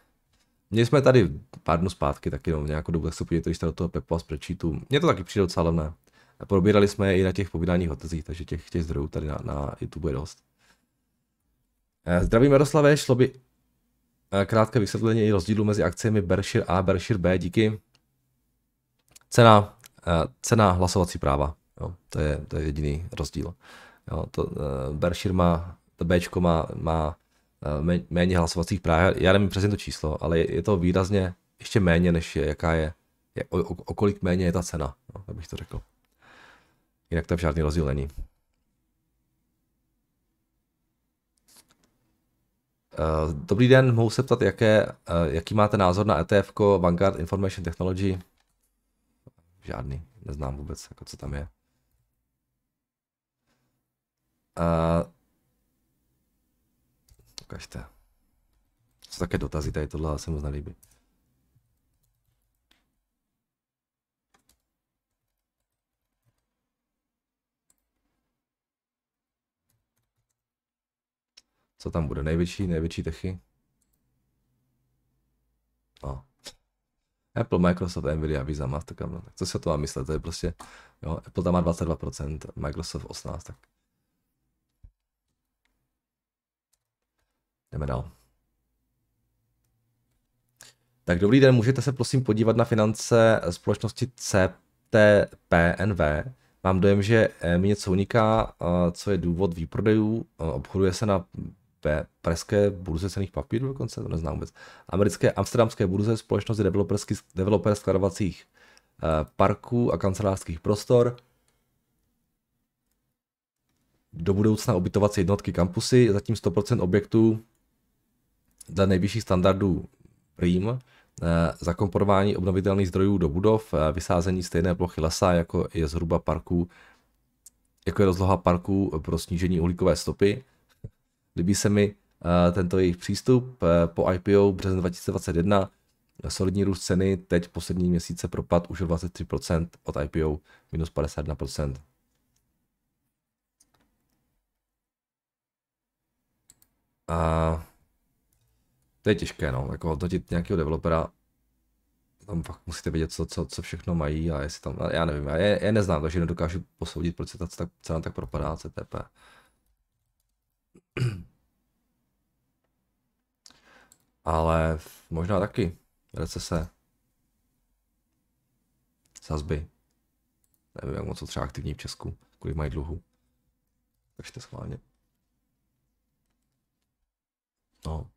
Měli jsme tady pár dnů zpátky taky no, nějakou dobu, tak se podívejte, když do toho Pepo a spreadsheetu. Mně to taky přijde docela levné. Probírali jsme je i na těch povídáních hotezích, takže těch, těch zdrojů tady na, na YouTube je dost. Uh, zdravím Jaroslave, šlo by krátké vysvětlení rozdílu mezi akciemi Berkshire A a Berkshire B díky. Cena, cena hlasovací práva, jo, to, je, to je jediný rozdíl. Jo, to, uh, Berkshire má, to B má, má méně hlasovacích práv. Já nevím přesně to číslo, ale je, je to výrazně ještě méně, než je, jaká je, je o, o, o kolik méně je ta cena, no, abych to řekl. Jinak tam žádný rozdíl není. Dobrý den, mohu se ptat, jaké, uh, jaký máte názor na ETF Vanguard Information Technology? Žádný, neznám vůbec, jako co tam je. Uh, ukažte. Co také dotazy, tady tohle se moc nelíbí. Co tam bude? Největší, největší techy? No. Apple, Microsoft, Nvidia, Visa, Mastercard, no, tak co se to má myslet, to je prostě, jo, Apple tam má 22%, Microsoft 18%, tak Jdeme dál. Tak dobrý den, můžete se prosím podívat na finance společnosti CTPNV. Mám dojem, že mi něco uniká, co je důvod výprodejů. Obchoduje se na pražské burze cených papírů dokonce, to neznám vůbec. Americké amsterdamské burze společnosti developer skladovacích eh, parků a kancelářských prostor. Do budoucna ubytovací jednotky kampusy, zatím 100% objektů dle nejvyšších standardů PRIM eh, zakomponování obnovitelných zdrojů do budov, eh, vysázení stejné plochy lesa, jako je zhruba parků, jako je rozloha parků pro snížení uhlíkové stopy. Líbí se mi eh, tento jejich přístup po IPO březen 2021, solidní růst ceny, teď poslední měsíce propad už o 23% od IPO, minus 51%. A to je těžké, no, jako hodnotit nějakého developera, tam fakt musíte vědět, co, co, co všechno mají a jestli tam, já nevím, já je, je neznám, takže nedokážu posoudit, proč se ta cena tak propadá CTP. Ale možná taky recese, sazby, nevím, jak moc jsou třeba aktivní v Česku, kolik mají dluhu. Takže to schválně. No,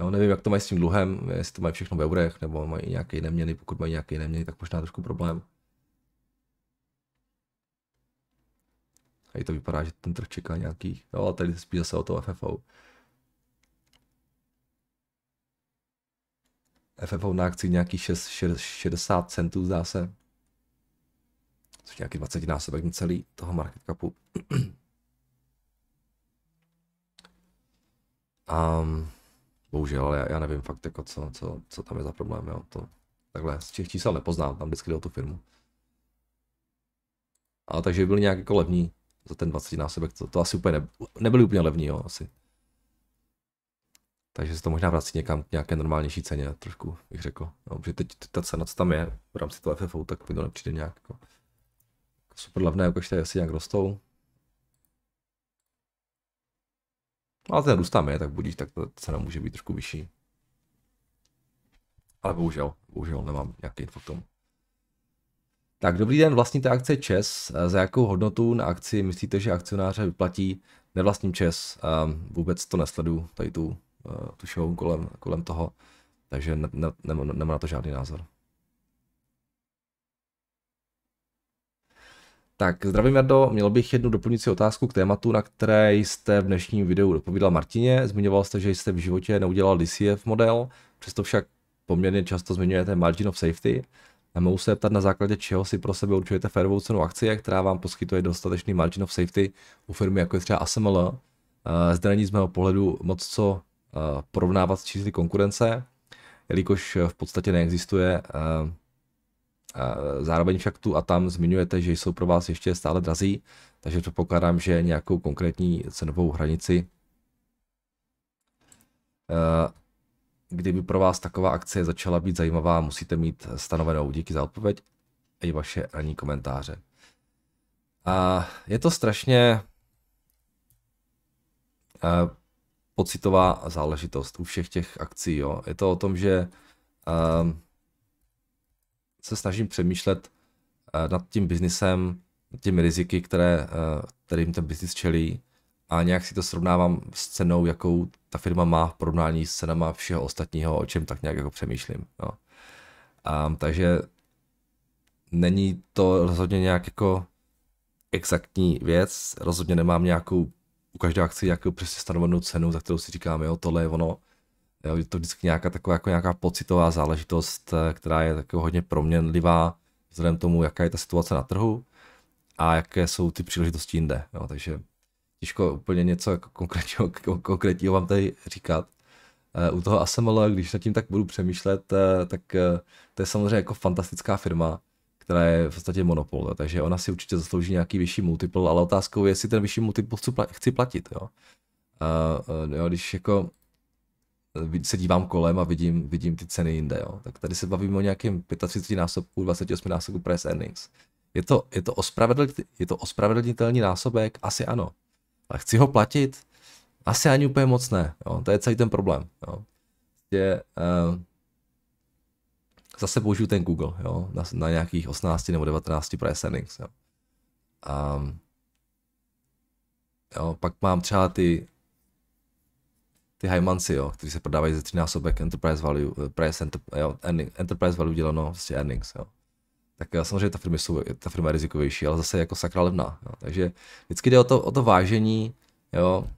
Jo, nevím, jak to mají s tím dluhem, jestli to mají všechno v eurech, nebo mají nějaké jiné měny, pokud mají nějaké jiné měny, tak možná trošku problém. A to vypadá, že ten trh čeká nějaký, jo, ale tady spíš zase o to FFO. FFO na akci nějaký 6, 60 centů zdá se. Což nějaký 20 násobek celý toho market capu. um, Bohužel, ale já, já nevím fakt, jako co, co, co tam je za problém. Jo. To, takhle z těch čísel nepoznám, tam vždycky jde o tu firmu. Ale takže byli nějak jako levní za ten 20 násobek, to, to asi úplně ne, nebyli úplně levní, jo, asi. Takže se to možná vrací někam k nějaké normálnější ceně, trošku bych řekl. No, protože teď ta cena, co tam je v rámci toho FFO, tak mi to nepřijde nějak jako, jako super levné, jako ještě asi nějak rostou. No, ale ten růst tam je, tak budíš, tak ta cena může být trošku vyšší. Ale bohužel, bohužel nemám nějaký info k tomu. Tak, dobrý den, vlastníte akcie ČES. Za jakou hodnotu na akci myslíte, že akcionáře vyplatí? Nevlastním ČES, vůbec to nesledu, tady tu, tu show kolem, kolem toho, takže ne, ne, nemám, nemám na to žádný názor. Tak, zdravím Jardo, měl bych jednu doplňující otázku k tématu, na které jste v dnešním videu dopovídal Martině. Zmiňoval jste, že jste v životě neudělal DCF model, přesto však poměrně často zmiňujete margin of safety. A mohu se ptat, na základě čeho si pro sebe určujete férovou cenu akcie, která vám poskytuje dostatečný margin of safety u firmy jako je třeba ASML. Eh, zde není z mého pohledu moc co eh, porovnávat s čísly konkurence, jelikož v podstatě neexistuje eh, Zároveň však tu a tam zmiňujete, že jsou pro vás ještě stále drazí, takže předpokládám, že nějakou konkrétní cenovou hranici, eh, kdyby pro vás taková akce začala být zajímavá, musíte mít stanovenou. Díky za odpověď i vaše ranní komentáře. A je to strašně eh, pocitová záležitost u všech těch akcí. Jo. Je to o tom, že uh, se snažím přemýšlet eh, nad tím biznisem, nad těmi riziky, které, eh, kterým ten biznis čelí a nějak si to srovnávám s cenou, jakou ta firma má v porovnání s cenama všeho ostatního, o čem tak nějak jako přemýšlím. No. A, takže není to rozhodně nějak jako exaktní věc, rozhodně nemám nějakou u každé akci nějakou přesně stanovenou cenu, za kterou si říkám, jo, tohle je ono. Jo, je to vždycky nějaká taková jako nějaká pocitová záležitost, eh, která je takový hodně proměnlivá vzhledem tomu, jaká je ta situace na trhu a jaké jsou ty příležitosti jinde. Jo, takže těžko úplně něco jako konkrétního, konkrétního vám tady říkat. Eh, u toho ASML, když nad tím tak budu přemýšlet, eh, tak to je samozřejmě jako fantastická firma, která je v podstatě monopol, takže ona si určitě zaslouží nějaký vyšší multiple, ale otázkou je, jestli ten vyšší multiple chci platit. Jo. Uh, jo, když jako se dívám kolem a vidím, vidím ty ceny jinde. Jo. Tak tady se bavíme o nějakém 35 násobku, 28 násobku price earnings. Je to, je, to je to ospravedlnitelný násobek? Asi ano. Ale chci ho platit? Asi ani úplně moc ne. Jo. To je celý ten problém. Jo. Je, uh, zase použiju ten Google jo, na, na nějakých 18 nebo 19 price earnings. Jo. Um, jo, pak mám třeba ty ty Hymansy, jo, kteří se prodávají ze násobek enterprise value, eh, price enter, jo, earning, enterprise value děleno vlastně earnings, jo. Tak samozřejmě ta firma, jsou, ta firma je rizikovější, ale zase jako sakra levná. Jo. Takže vždycky jde o to, o to vážení, jo.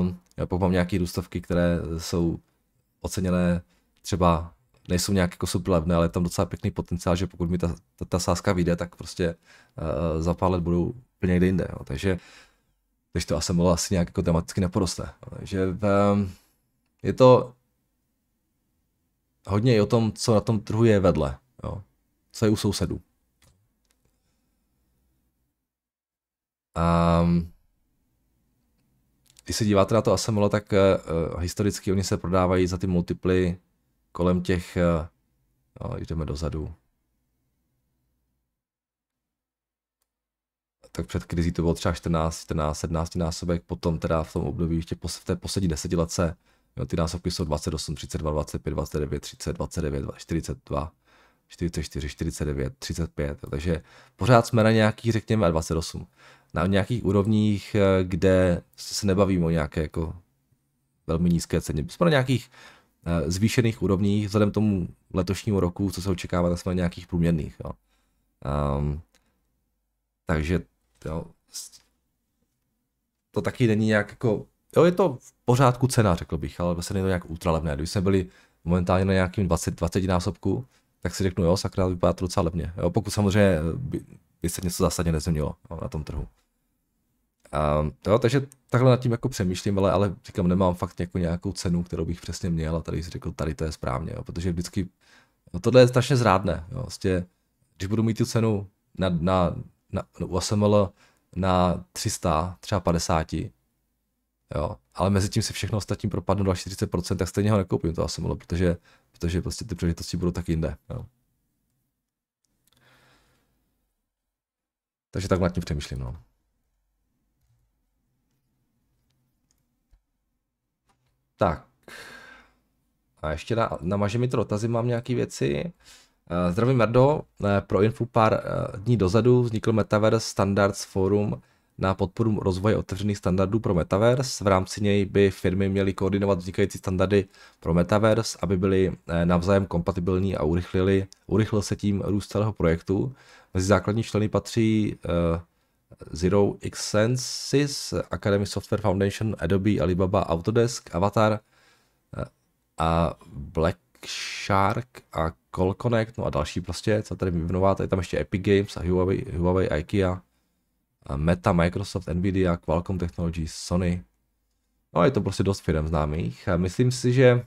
Um, jo, pokud mám nějaké růstovky, které jsou oceněné třeba nejsou nějak jako super levné, ale je tam docela pěkný potenciál, že pokud mi ta, ta, ta sázka vyjde, tak prostě uh, za pár let budou úplně někde jinde. Jo. Takže když to asi mohlo asi nějak jako dramaticky neporoste. Takže um, je to hodně i o tom, co na tom trhu je vedle, jo. co je u sousedů. Um, když se díváte na to ASML, tak uh, historicky oni se prodávají za ty multiply kolem těch, uh, jdeme dozadu, tak před krizí to bylo třeba 14, 14, 17 násobek, potom teda v tom období ještě v té poslední desetiletce, jo, ty násobky jsou 28, 32, 25, 29, 30, 29, 42, 44, 49, 35, takže pořád jsme na nějakých, řekněme, 28. Na nějakých úrovních, eh, kde se nebavíme o nějaké jako velmi nízké ceně. Jsme na nějakých zvýšených úrovních, vzhledem tomu letošnímu roku, co se očekává, jsme na nějakých průměrných. Jo. Um, takže Jo. To taky není nějak jako, jo, je to v pořádku cena, řekl bych, ale vlastně není to nějak ultralevné. Když jsme byli momentálně na nějakým 20, 20 násobku, tak si řeknu, jo, sakra, vypadá to docela levně. Jo, pokud samozřejmě by, by se něco zásadně nezměnilo na tom trhu. A, jo, takže takhle nad tím jako přemýšlím, ale, ale říkám, nemám fakt jako nějakou cenu, kterou bych přesně měl a tady si řekl, tady to je správně, jo, protože vždycky, no tohle je strašně zrádné, jo, vlastně, když budu mít tu cenu na, na na, u ASML na 300, třeba 50, jo, ale mezi tím se všechno ostatní propadne do 40%, tak stejně ho nekoupím to ASML, protože, protože prostě ty příležitosti budou tak jinde, jo. Takže tak nad tím přemýšlím, no. Tak. A ještě na, na mi to dotazy mám nějaké věci. Zdravím Merdo, pro info pár dní dozadu vznikl Metaverse Standards Forum na podporu rozvoje otevřených standardů pro Metaverse. V rámci něj by firmy měly koordinovat vznikající standardy pro Metaverse, aby byly navzájem kompatibilní a urychlili, urychlil se tím růst celého projektu. Mezi základní členy patří Zero X Senses, Academy Software Foundation, Adobe, Alibaba, Autodesk, Avatar uh, a Black Shark a Call Connect, no a další prostě, co tady vyjmenovat, je tam ještě Epic Games a Huawei, Huawei IKEA, a Meta, Microsoft, Nvidia, Qualcomm Technologies, Sony. No je to prostě dost firm známých a myslím si, že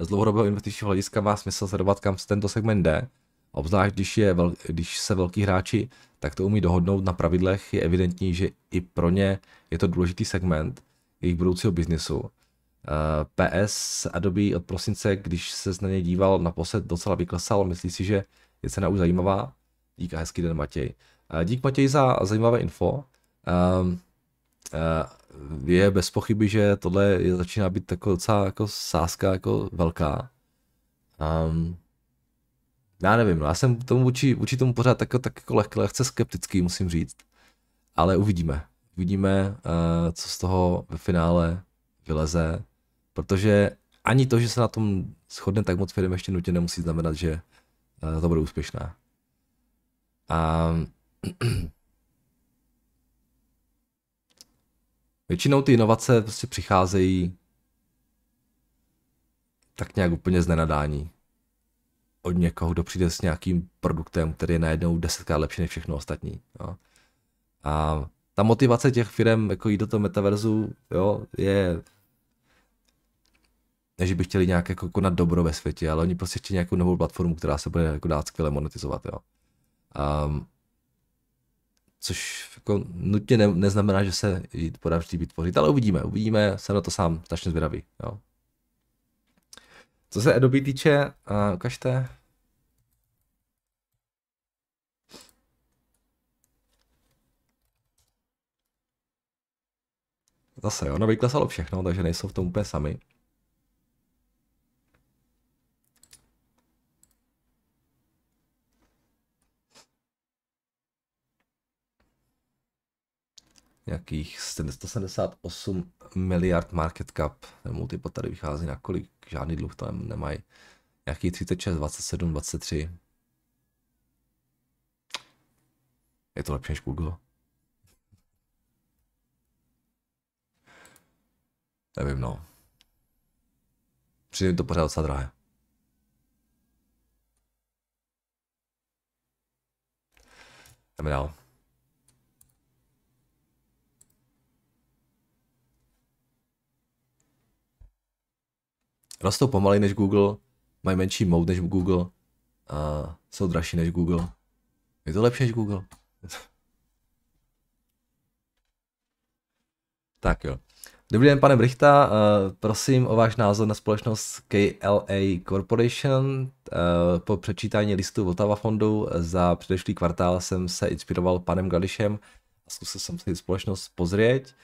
z dlouhodobého investičního hlediska má smysl sledovat, kam se tento segment jde, obzvlášť když, je když se velký hráči tak to umí dohodnout na pravidlech, je evidentní, že i pro ně je to důležitý segment jejich budoucího biznesu. Eh, PS Adobe od prosince, když se na něj díval naposled, docela vyklesal. Myslí si, že je cena už zajímavá. Dík hezký den Matěj. Eh, dík Matěj za zajímavé info. Ehm, eh, je bez pochyby, že tohle je, začíná být jako docela jako sázka jako velká. Um, já nevím, no, já jsem tomu vůči, vůči tomu pořád tak, tak jako lehce, lehce skeptický, musím říct. Ale uvidíme. Uvidíme, uh, co z toho ve finále vyleze, protože ani to, že se na tom shodne tak moc firm, ještě nutně nemusí znamenat, že uh, to bude úspěšné. A [CLEARS THROAT] většinou ty inovace prostě přicházejí tak nějak úplně z nenadání od někoho, kdo přijde s nějakým produktem, který je najednou desetkrát lepší než všechno ostatní. Jo. A ta motivace těch firm jako jít do toho metaverzu jo, je ne, že by chtěli nějak jako konat dobro ve světě, ale oni prostě chtějí nějakou novou platformu, která se bude jako dát skvěle monetizovat. Jo. Um, což jako nutně ne, neznamená, že se podaří vytvořit, ale uvidíme, uvidíme, jsem na to sám strašně zvědavý. Jo. Co se Adobe týče, uh, ukažte. Zase jo, no vyklesalo všechno, takže nejsou v tom úplně sami. Nějakých 178 miliard market cap. Multipod tady vychází na kolik, žádný dluh tam nemají. Nějaký 36, 27, 23. Je to lepší než Google? Nevím, no. Přijde to pořád docela drahé. Jdeme dál. Rostou pomalej než Google, mají menší mode než Google a jsou dražší než Google. Je to lepší než Google? [LAUGHS] tak jo. Dobrý den, pane Brichta, uh, prosím o váš názor na společnost KLA Corporation. Uh, po přečítání listu Votava fondu za předešlý kvartál jsem se inspiroval panem Gališem a zkusil jsem si společnost pozrieť.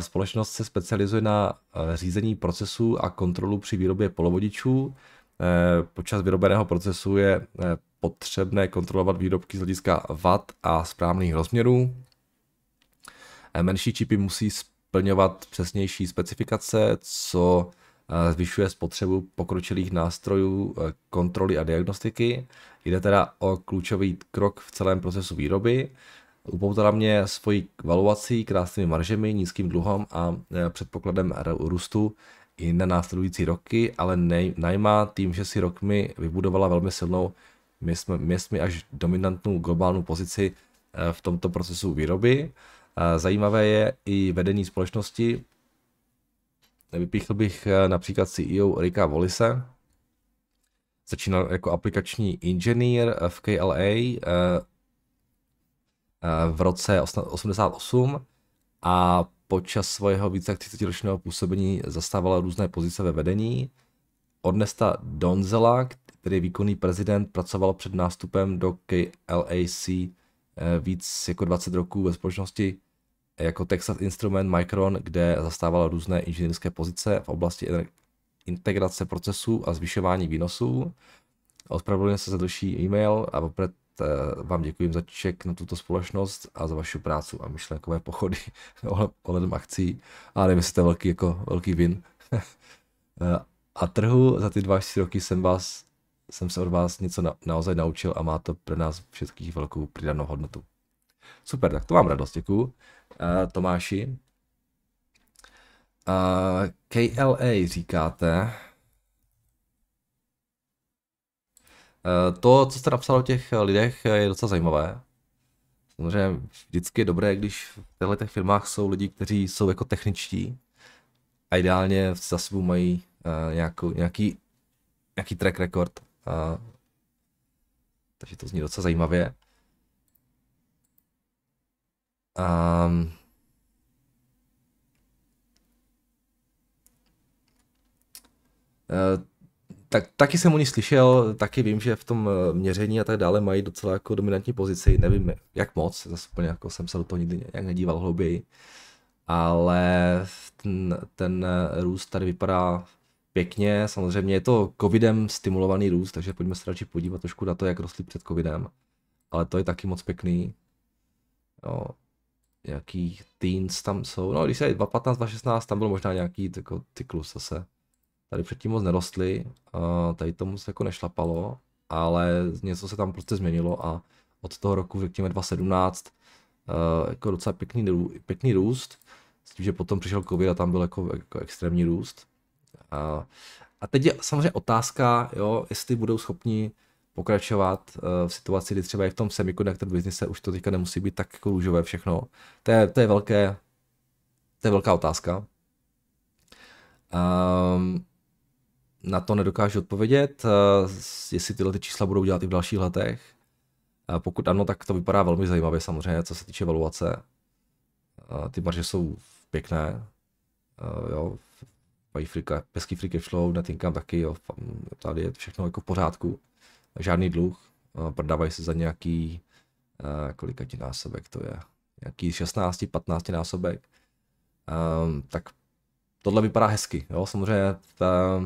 Společnost se specializuje na eh, řízení procesů a kontrolu při výrobě polovodičů. Eh, počas vyrobeného procesu je eh, potřebné kontrolovat výrobky z hlediska watt a správných rozměrů. Menší čipy musí splňovat přesnější specifikace, co zvyšuje spotřebu pokročilých nástrojů kontroly a diagnostiky. Jde teda o klíčový krok v celém procesu výroby Upoutala mě svojí valuací, krásnými maržemi, nízkým dluhem a e, předpokladem růstu i na následující roky, ale nej, najmá tím, že si rokmi vybudovala velmi silnou, městmi až dominantnou globální pozici e, v tomto procesu výroby. E, zajímavé je i vedení společnosti. Vypíchl bych například CEO Rika Volise, začínal jako aplikační inženýr v KLA, v roce 88 a počas svého více jak 30 ročního působení zastávala různé pozice ve vedení. Odnesta Donzela, který je výkonný prezident, pracoval před nástupem do KLAC eh, víc jako 20 roků ve společnosti jako Texas Instrument Micron, kde zastával různé inženýrské pozice v oblasti integrace procesů a zvyšování výnosů. Ospravedlňuji se za další e-mail a eh, vám děkuji za ček na tuto společnost a za vaši práci a myšlenkové pochody [LAUGHS] ohledem akcí. A nevím, jestli to je velký, jako, velký win. [LAUGHS] Eh, a trhu za ty dva až roky jsem vás jsem se od vás něco na, naozaj naučil a má to pro nás všetkých velkou přidanou hodnotu. Super, tak to mám radost, děkuju. Uh, Tomáši. Uh, KLA říkáte. Uh, to, co jste napsal o těch lidech, je docela zajímavé. Samozřejmě vždycky je dobré, když v těchto těch firmách jsou lidi, kteří jsou jako techničtí a ideálně za sebou mají nějakou, nějaký, nějaký track record. Takže to zní docela zajímavě. Um, uh, tak, taky jsem o ní slyšel, taky vím, že v tom eh, měření a tak dále mají docela jako dominantní pozici, nevím jak moc, zase úplně jako jsem se do toho nikdy nějak nedíval hlouběji, ale ten, ten růst tady vypadá pěkně, samozřejmě je to covidem stimulovaný růst, takže pojďme se radši podívat trošku na to, jak rostly před covidem, ale to je taky moc pěkný. Jo, jaký teens tam jsou, no když se 2015, 2016, tam byl možná nějaký jako cyklus zase. Tady předtím moc nerostly, tady to moc jako nešlapalo, ale něco se tam prostě změnilo a od toho roku, řekněme 2017, jako docela pěkný, pěkný růst, s tím, že potom přišel covid a tam byl jako, jako extrémní růst. A, a teď je samozřejmě otázka, jo, jestli budou schopni pokračovat uh, v situaci, kdy třeba i v tom semiconductor biznise už to teďka nemusí být tak jako růžové všechno. To je, to je, velké, to je velká otázka. Um, na to nedokážu odpovědět, uh, jestli tyhle ty čísla budou dělat i v dalších letech. Uh, pokud ano, tak to vypadá velmi zajímavě samozřejmě, co se týče valuace. Uh, ty marže jsou pěkné. Jo, mají free, hezký free cash flow, net income taky, jo, tady je všechno jako v pořádku žádný dluh, prodávají se za nějaký, kolikatí násobek to je, nějaký 16, 15 násobek, tak tohle vypadá hezky, jo, samozřejmě ta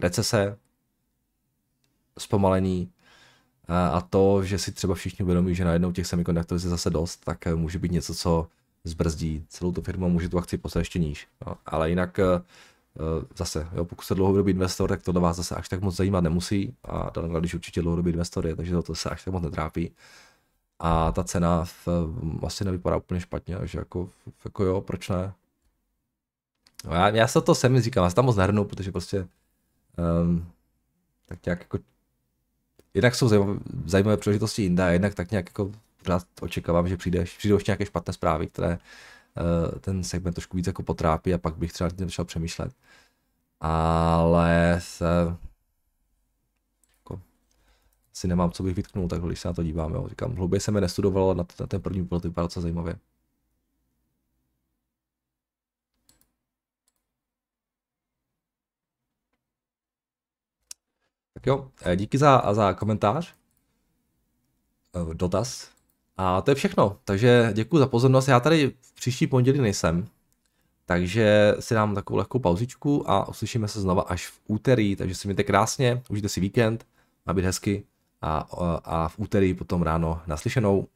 recese, zpomalení a to, že si třeba všichni uvědomí, že najednou těch semikonduktorů je zase dost, tak může být něco, co zbrzdí celou tu firmu, může tu akci poslat ještě níž. Jo. Ale jinak Eh, zase, jo, pokud jste dlouhodobý investor, tak to do vás zase až tak moc zajímat nemusí a když určitě dlouhodobý investor je, takže to, to se až tak moc netrápí. A ta cena v, asi nevypadá úplně špatně, že jako, jako jo, proč ne? No já, já se to sami říkám, já se tam moc nehrnu, protože prostě um, tak nějak jako jednak jsou zajímavé, zajímavé příležitosti jinde a jednak tak nějak jako pořád očekávám, že přijde, přijdou ještě nějaké špatné zprávy, které Eh, ten segment trošku víc jako potrápí a pak bych třeba tím začal přemýšlet. Ale se, jako, si nemám, co bych vytknul, tak když se na to dívám, jo. Říkám, hlouběji jsem je nestudoval, na, na ten první pohled vypadá docela zajímavě. Jo, eh, díky za, za komentář, eh, dotaz, a to je všechno, takže děkuji za pozornost. Já tady v příští pondělí nejsem, takže si dám takovou lehkou pauzičku a uslyšíme se znova až v úterý, takže si mějte krásně, užijte si víkend, má být hezky a, a v úterý potom ráno naslyšenou.